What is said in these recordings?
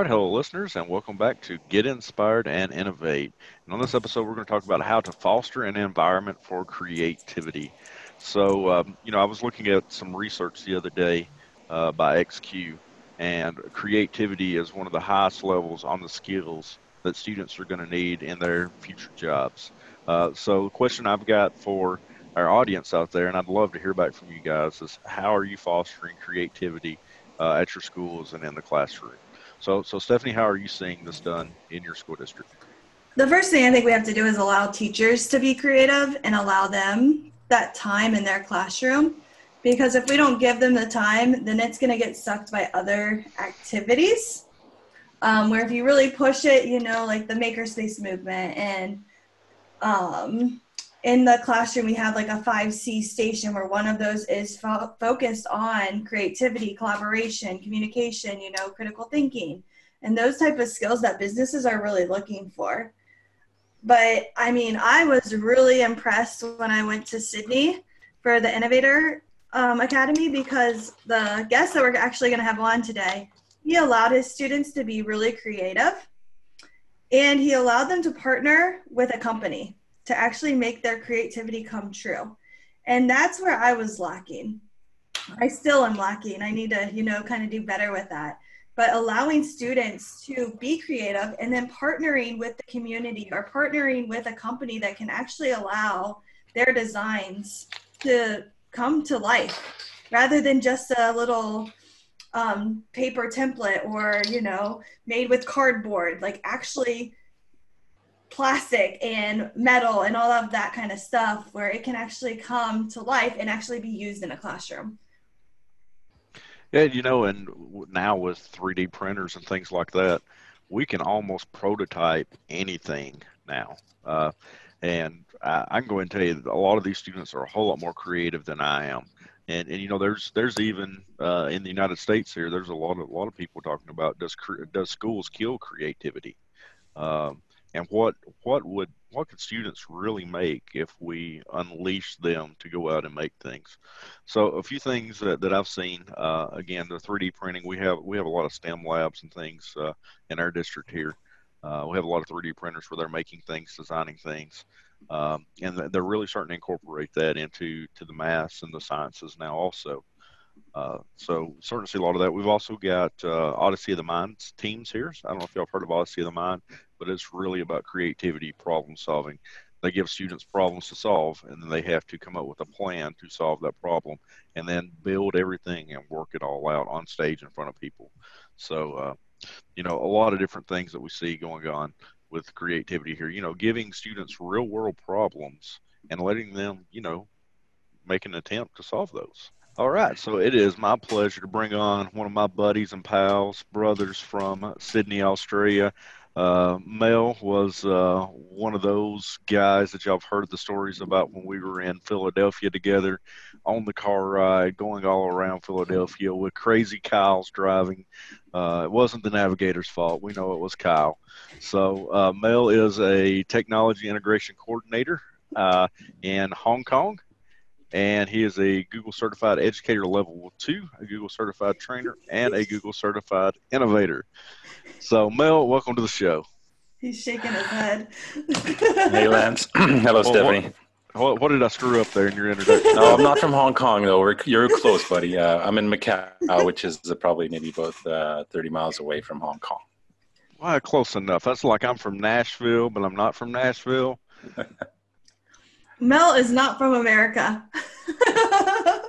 All right, hello, listeners, and welcome back to Get Inspired and Innovate. And on this episode, we're going to talk about how to foster an environment for creativity. So, um, you know, I was looking at some research the other day uh, by XQ, and creativity is one of the highest levels on the skills that students are going to need in their future jobs. Uh, so, the question I've got for our audience out there, and I'd love to hear back from you guys, is how are you fostering creativity uh, at your schools and in the classroom? So, so Stephanie, how are you seeing this done in your school district? The first thing I think we have to do is allow teachers to be creative and allow them that time in their classroom. Because if we don't give them the time, then it's going to get sucked by other activities. Um, where if you really push it, you know, like the makerspace movement and um, in the classroom we have like a 5c station where one of those is fo- focused on creativity collaboration communication you know critical thinking and those type of skills that businesses are really looking for. But i mean i was really impressed when i went to sydney for the innovator um, academy because the guest that we're actually going to have on today he allowed his students to be really creative and he allowed them to partner with a company to actually make their creativity come true. And that's where I was lacking. I still am lacking. I need to, you know, kind of do better with that. But allowing students to be creative and then partnering with the community or partnering with a company that can actually allow their designs to come to life rather than just a little um, paper template or, you know, made with cardboard. Like actually plastic and metal and all of that kind of stuff where it can actually come to life and actually be used in a classroom. Yeah, you know, and now with 3D printers and things like that, we can almost prototype anything now. Uh, and I, I can go and tell you that a lot of these students are a whole lot more creative than I am. And, and you know, there's there's even uh, in the United States here, there's a lot of a lot of people talking about does does schools kill creativity? Um, and what what would what could students really make if we unleash them to go out and make things? So a few things that, that i've seen uh, again the 3d printing we have we have a lot of stem labs and things uh, in our district here. Uh, we have a lot of 3d printers where they're making things designing things um, and they're really starting to incorporate that into to the maths and the sciences now also uh, so starting to see a lot of that. We've also got uh, Odyssey of the Mind teams here. So I don't know if y'all have heard of Odyssey of the Mind, but it's really about creativity, problem solving. They give students problems to solve, and then they have to come up with a plan to solve that problem, and then build everything and work it all out on stage in front of people. So, uh, you know, a lot of different things that we see going on with creativity here. You know, giving students real world problems and letting them, you know, make an attempt to solve those. All right, so it is my pleasure to bring on one of my buddies and pals, brothers from Sydney, Australia. Uh, Mel was uh, one of those guys that y'all have heard the stories about when we were in Philadelphia together on the car ride, going all around Philadelphia with crazy Kyle's driving. Uh, it wasn't the navigator's fault. We know it was Kyle. So, uh, Mel is a technology integration coordinator uh, in Hong Kong and he is a Google certified educator level two, a Google certified trainer, and a Google certified innovator. So, Mel, welcome to the show. He's shaking his head. hey, Lance. Hello, Stephanie. What, what, did I screw up there in your introduction? no, I'm not from Hong Kong, though. We're, you're close, buddy. Uh, I'm in Macau, which is probably maybe about uh, 30 miles away from Hong Kong. Well, close enough. That's like I'm from Nashville, but I'm not from Nashville. Mel is not from America.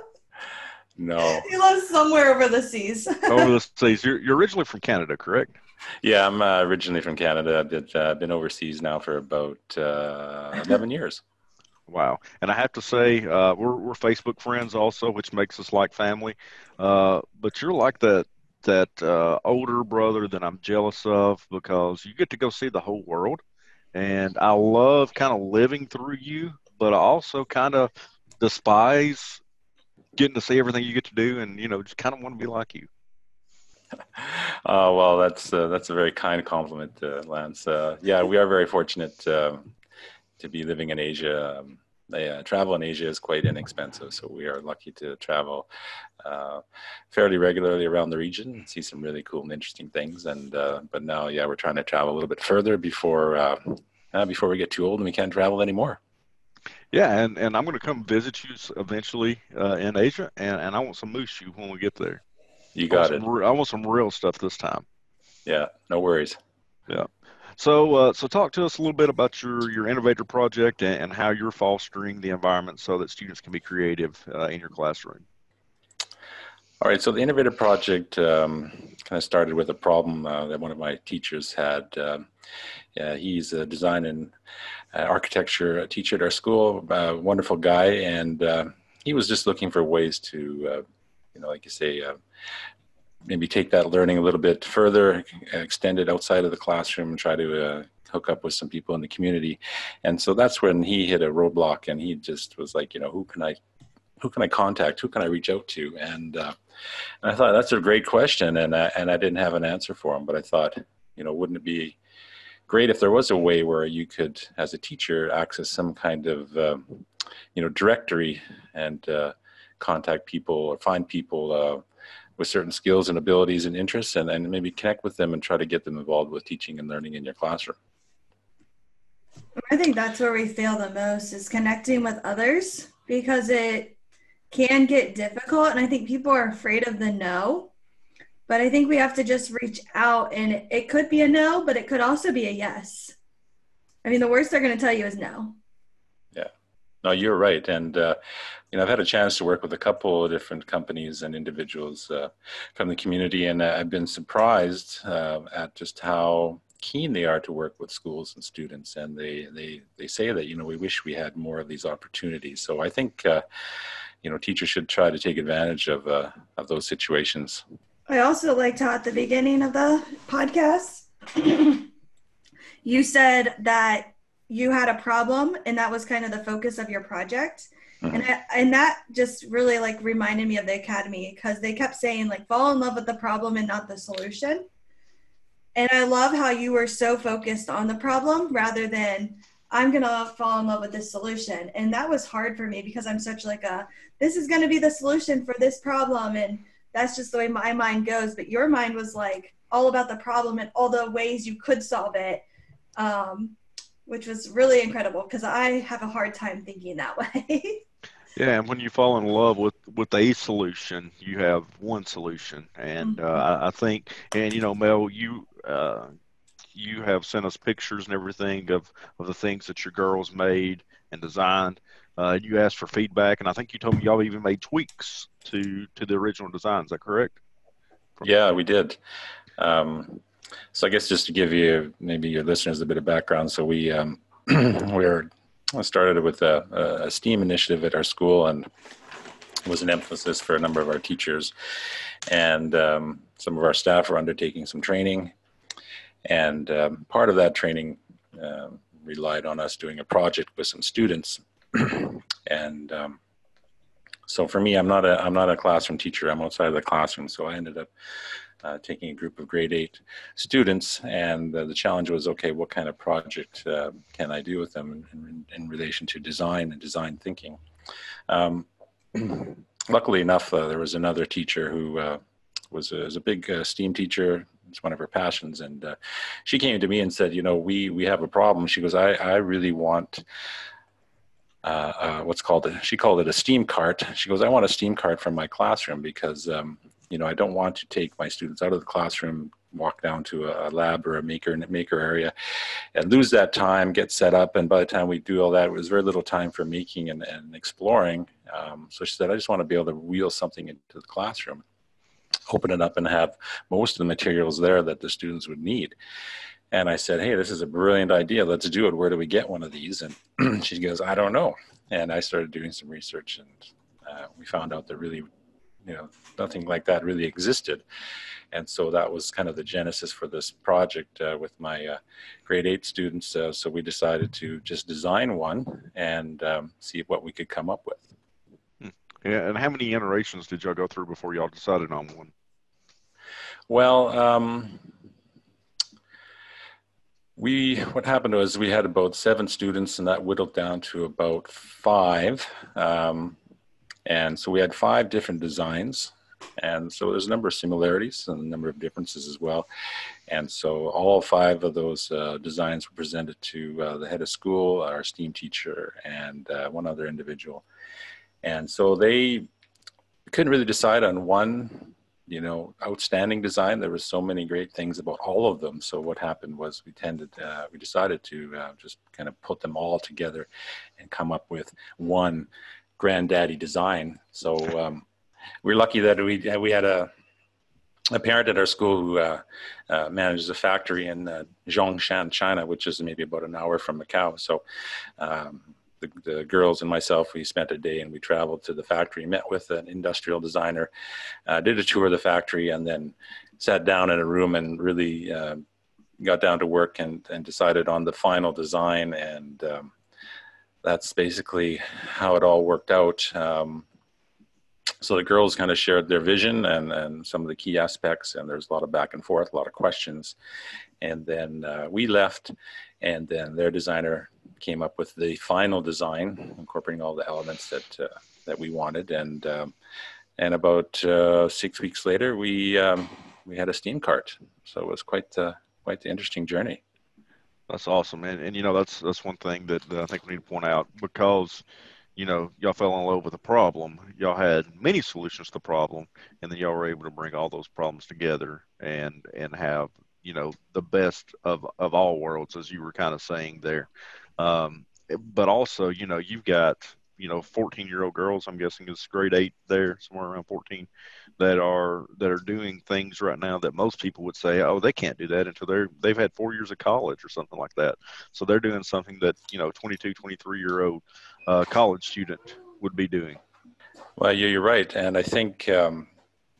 no. He lives somewhere over the seas. over the seas. You're, you're originally from Canada, correct? Yeah, I'm uh, originally from Canada. I've been, uh, been overseas now for about uh, 11 years. Wow. And I have to say, uh, we're, we're Facebook friends also, which makes us like family. Uh, but you're like that that uh, older brother that I'm jealous of because you get to go see the whole world. And I love kind of living through you but I also kind of despise getting to see everything you get to do, and you know, just kind of want to be like you. Oh well, that's uh, that's a very kind compliment, uh, Lance. Uh, yeah, we are very fortunate uh, to be living in Asia. Um, uh, travel in Asia is quite inexpensive, so we are lucky to travel uh, fairly regularly around the region and see some really cool and interesting things. And uh, but now, yeah, we're trying to travel a little bit further before uh, uh, before we get too old and we can't travel anymore. Yeah, and, and I'm going to come visit you eventually uh, in Asia, and, and I want some moose shoe when we get there. You got I it. Some, I want some real stuff this time. Yeah, no worries. Yeah. So, uh, so talk to us a little bit about your your innovator project and, and how you're fostering the environment so that students can be creative uh, in your classroom. All right, so the innovator project um, kind of started with a problem uh, that one of my teachers had. Um, yeah, he's a design and uh, architecture teacher at our school, uh, wonderful guy, and uh, he was just looking for ways to, uh, you know, like you say, uh, maybe take that learning a little bit further, extend it outside of the classroom, and try to uh, hook up with some people in the community. And so that's when he hit a roadblock, and he just was like, you know, who can I, who can I contact? Who can I reach out to? And, uh, and I thought that's a great question, and I, and I didn't have an answer for him, but I thought, you know, wouldn't it be great if there was a way where you could, as a teacher, access some kind of, um, you know, directory and uh, contact people or find people uh, with certain skills and abilities and interests and, and maybe connect with them and try to get them involved with teaching and learning in your classroom. I think that's where we fail the most is connecting with others because it can get difficult. And I think people are afraid of the no. But I think we have to just reach out and it could be a no, but it could also be a yes. I mean, the worst they're going to tell you is no. Yeah. No, you're right. And, uh, you know, I've had a chance to work with a couple of different companies and individuals uh, from the community, and I've been surprised uh, at just how keen they are to work with schools and students. And they they they say that you know we wish we had more of these opportunities. So I think uh, you know teachers should try to take advantage of uh, of those situations. I also liked how at the beginning of the podcast you said that you had a problem and that was kind of the focus of your project Mm-hmm. And I, and that just really like reminded me of the academy because they kept saying like fall in love with the problem and not the solution. And I love how you were so focused on the problem rather than I'm gonna fall in love with this solution. And that was hard for me because I'm such like a this is gonna be the solution for this problem and that's just the way my mind goes. But your mind was like all about the problem and all the ways you could solve it. Um, which was really incredible because I have a hard time thinking that way. Yeah, and when you fall in love with with a solution, you have one solution, and uh, mm-hmm. I, I, think, and you know, Mel, you uh, you have sent us pictures and everything of of the things that your girls made and designed. Uh, you asked for feedback, and I think you told me y'all even made tweaks to to the original design. Is that correct? Yeah, we did. Um, so I guess just to give you maybe your listeners a bit of background, so we um, we're started with a, a STEAM initiative at our school and was an emphasis for a number of our teachers. And um, some of our staff are undertaking some training. And um, part of that training uh, relied on us doing a project with some students. and um, so for me, I'm not a I'm not a classroom teacher. I'm outside of the classroom. So I ended up uh, taking a group of grade eight students, and uh, the challenge was, okay, what kind of project uh, can I do with them in, in, relation to design and design thinking? Um, luckily enough, uh, there was another teacher who uh, was a, was, a, big uh, STEAM teacher. It's one of her passions, and she came to me and said, you know, we we have a problem. She goes, I I really want. Uh, uh, what's called it, she called it a steam cart. She goes, I want a steam cart from my classroom because um, you know, I don't want to take my students out of the classroom, walk down to a, lab or a maker maker area, and lose that time, get set up, and by the time we do all that, it was very little time for making and, and exploring. Um, so she said, I just want to be able to wheel something into the classroom, open it up, and have most of the materials there that the students would need. And I said, Hey, this is a brilliant idea. Let's do it. Where do we get one of these? And she goes, I don't know. And I started doing some research, and uh, we found out that really you know nothing like that really existed and so that was kind of the genesis for this project uh, with my uh, grade eight students uh, so we decided to just design one and um, see what we could come up with hmm. yeah and how many iterations did y'all go through before y'all decided on one well um, we what happened was we had about seven students, and that whittled down to about five. Um, and so we had five different designs, and so there's a number of similarities and a number of differences as well. And so all five of those uh, designs were presented to uh, the head of school, our STEAM teacher, and uh, one other individual. And so they couldn't really decide on one you know outstanding design. There was so many great things about all of them. So what happened was we tended uh, we decided to uh, just kind of put them all together and come up with one granddaddy design. So um, we're lucky that we we had a a parent at our school who uh, uh, manages a factory in uh, Zhongshan, China, which is maybe about an hour from Macau. So um, the, the, girls and myself, we spent a day and we traveled to the factory, met with an industrial designer, uh, did a tour of the factory, and then sat down in a room and really uh, got down to work and, and decided on the final design. And um, that's basically how it all worked out. Um, so the girls kind of shared their vision and, and some of the key aspects, and there's a lot of back and forth, a lot of questions. And then uh, we left, and then their designer came up with the final design, incorporating all the elements that uh, that we wanted, and um, and about uh, six weeks later, we um, we had a steam cart. So it was quite uh, quite the interesting journey. That's awesome, and and you know that's that's one thing that, that I think we need to point out because you know, y'all fell in love with a problem. Y'all had many solutions to the problem, and then y'all were able to bring all those problems together and and have you know the best of of all worlds, as you were kind of saying there. Um, but also, you know, you've got you know 14 year old girls. I'm guessing it's grade eight there, somewhere around 14, that are that are doing things right now that most people would say, oh, they can't do that until they're they've had four years of college or something like that. So they're doing something that you know 22, 23 year old uh, college student would be doing. Well, you're right, and I think um,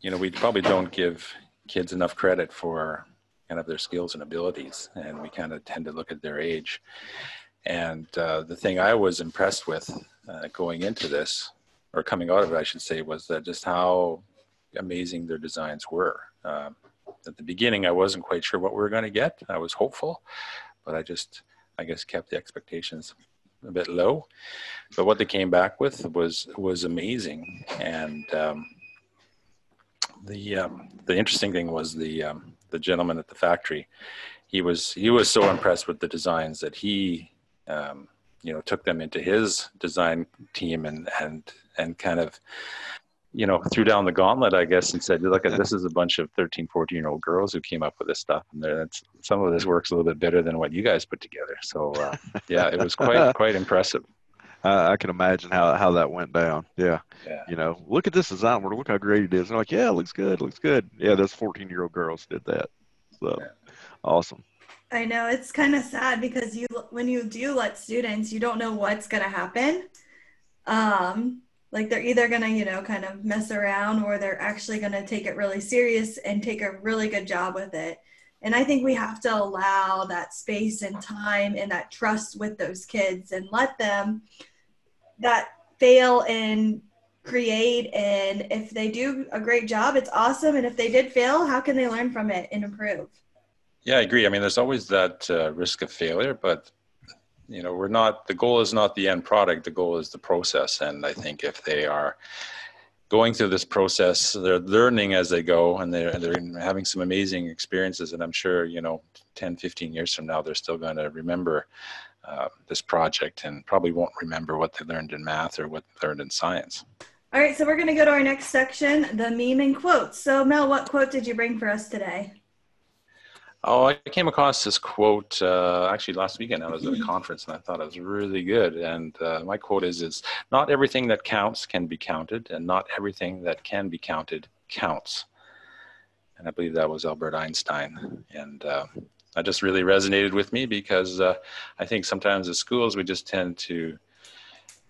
you know we probably don't give kids enough credit for kind of their skills and abilities, and we kind of tend to look at their age. And uh, the thing I was impressed with uh, going into this, or coming out of it, I should say, was that just how amazing their designs were. Um, at the beginning, I wasn't quite sure what we were going to get. I was hopeful, but I just, I guess, kept the expectations a bit low. But what they came back with was was amazing. And um, the um, the interesting thing was the um, the gentleman at the factory. He was he was so impressed with the designs that he um, you know took them into his design team and and and kind of you know threw down the gauntlet i guess and said look at this is a bunch of 13 14 year old girls who came up with this stuff and that's some of this works a little bit better than what you guys put together so uh, yeah it was quite quite impressive uh, I can imagine how, how that went down. Yeah. yeah. You know, look at this design. Look how great it is. And they're like, yeah, it looks good. Looks good. Yeah, those 14 year old girls did that. So yeah. awesome. I know it's kind of sad because you when you do let students, you don't know what's gonna happen. Um, like they're either gonna you know kind of mess around or they're actually gonna take it really serious and take a really good job with it. And I think we have to allow that space and time and that trust with those kids and let them that fail and create and if they do a great job it's awesome and if they did fail how can they learn from it and improve yeah, I agree. I mean, there's always that uh, risk of failure, but you know, we're not. The goal is not the end product. The goal is the process. And I think if they are going through this process, they're learning as they go, and they're they're having some amazing experiences. And I'm sure you know, 10, 15 years from now, they're still going to remember uh, this project and probably won't remember what they learned in math or what they learned in science. All right, so we're going to go to our next section, the meme and quotes. So, Mel, what quote did you bring for us today? Oh, I came across this quote uh, actually last weekend. I was at a conference and I thought it was really good. And uh, my quote is: "Is not everything that counts can be counted, and not everything that can be counted counts." And I believe that was Albert Einstein. And uh, that just really resonated with me because uh, I think sometimes as schools we just tend to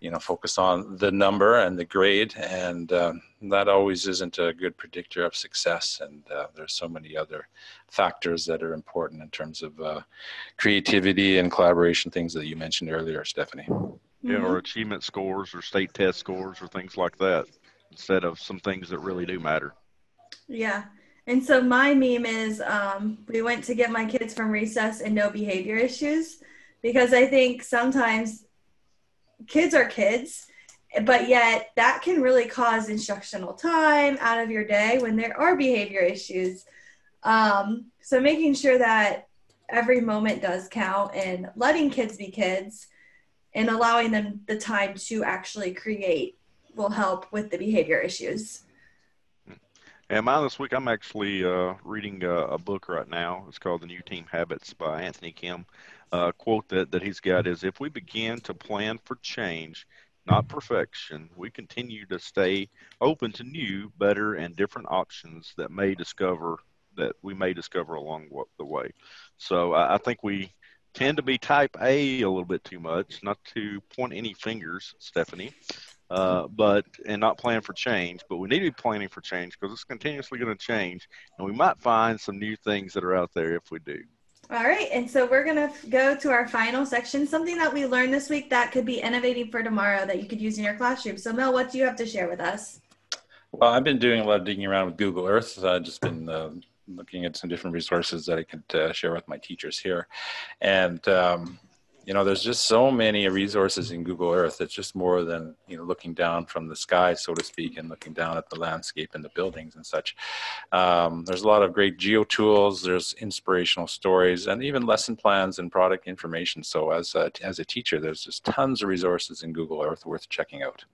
you know focus on the number and the grade and um, that always isn't a good predictor of success and uh, there's so many other factors that are important in terms of uh, creativity and collaboration things that you mentioned earlier stephanie yeah mm-hmm. or achievement scores or state test scores or things like that instead of some things that really do matter yeah And so my meme is um, we went to get my kids from recess and no behavior issues because I think sometimes kids are kids, but yet that can really cause instructional time out of your day when there are behavior issues. Um, so making sure that every moment does count and letting kids be kids and allowing them the time to actually create will help with the behavior issues. And mine this week, I'm actually uh, reading a, a, book right now. It's called The New Team Habits by Anthony Kim. Uh, quote that, that he's got is If we begin to plan for change, not perfection, we continue to stay open to new, better, and different options that may discover that we may discover along the way. So I, I think we tend to be type A a little bit too much, not to point any fingers, Stephanie, uh, but and not plan for change. But we need to be planning for change because it's continuously going to change, and we might find some new things that are out there if we do. All right, and so we're to go to our final section, something that we learned this week that could be innovating for tomorrow that you could use in your classroom. So, Mel, what do you have to share with us? Well, I've been doing a lot of digging around with Google Earth. So I've just been uh, looking at some different resources that I could uh, share with my teachers here. And um, you know, there's just so many resources in Google Earth. It's just more than, you know, looking down from the sky, so to speak, and looking down at the landscape and the buildings and such. Um, there's a lot of great geo tools. There's inspirational stories and even lesson plans and product information. So as a, as a teacher, there's just tons of resources in Google Earth worth checking out.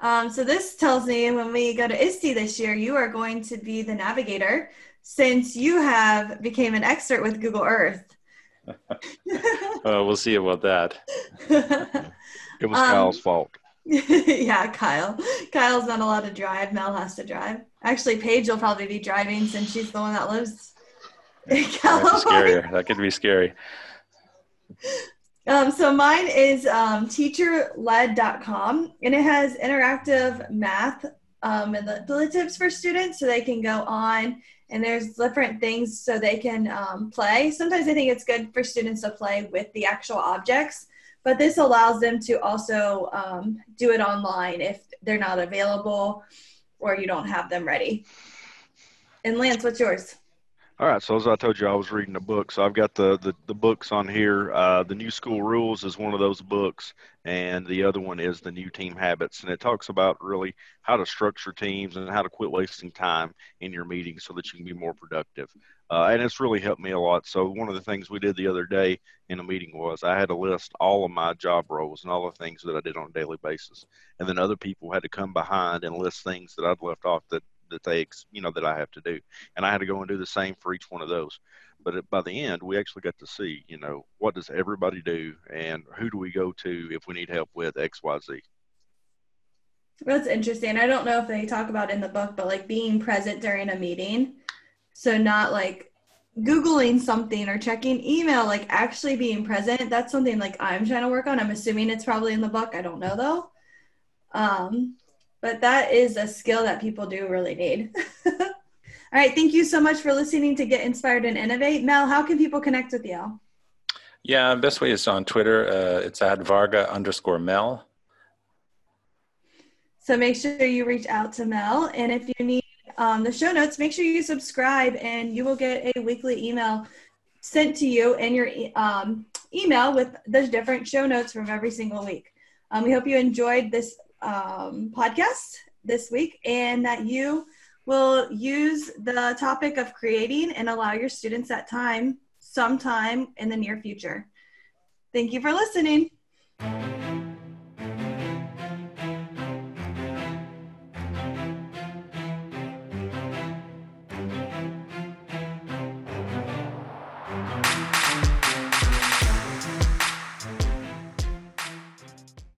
Um, so this tells me when we go to ISTE this year, you are going to be the navigator since you have became an expert with Google Earth. uh, we'll see about that. it was um, Kyle's fault. yeah, Kyle. Kyle's not allowed to drive. Mel has to drive. Actually, Paige will probably be driving since she's the one that lives in California. That could be scary. Um, so mine is um, teacherled.com, and it has interactive math um, tips for students so they can go on and there's different things so they can um, play. Sometimes I think it's good for students to play with the actual objects, but this allows them to also um, do it online if they're not available or you don't have them ready. And Lance, what's yours? All right, so as I told you, I was reading a book. So I've got the the, the books on here. Uh, the New School Rules is one of those books, and the other one is the New Team Habits, and it talks about really how to structure teams and how to quit wasting time in your meetings so that you can be more productive. Uh, and it's really helped me a lot. So one of the things we did the other day in a meeting was I had to list all of my job roles and all the things that I did on a daily basis, and then other people had to come behind and list things that I'd left off that that they you know that I have to do, and I had to go and do the same for each one of those. But by the end, we actually got to see you know what does everybody do, and who do we go to if we need help with X Y Z. That's interesting. I don't know if they talk about in the book, but like being present during a meeting. So not like Googling something or checking email, like actually being present. That's something like I'm trying to work on. I'm assuming it's probably in the book. I don't know though. Um, but that is a skill that people do really need. All right. Thank you so much for listening to Get Inspired and Innovate. Mel, how can people connect with you? Yeah, best way is on Twitter. Uh, it's at Varga underscore Mel. So make sure you reach out to Mel. And if you need um, the show notes, make sure you subscribe and you will get a weekly email sent to you in your um, email with the different show notes from every single week. Um, we hope you enjoyed this um, podcast this week and that you will use the topic of creating and allow your students that time sometime in the near future. Thank you for listening.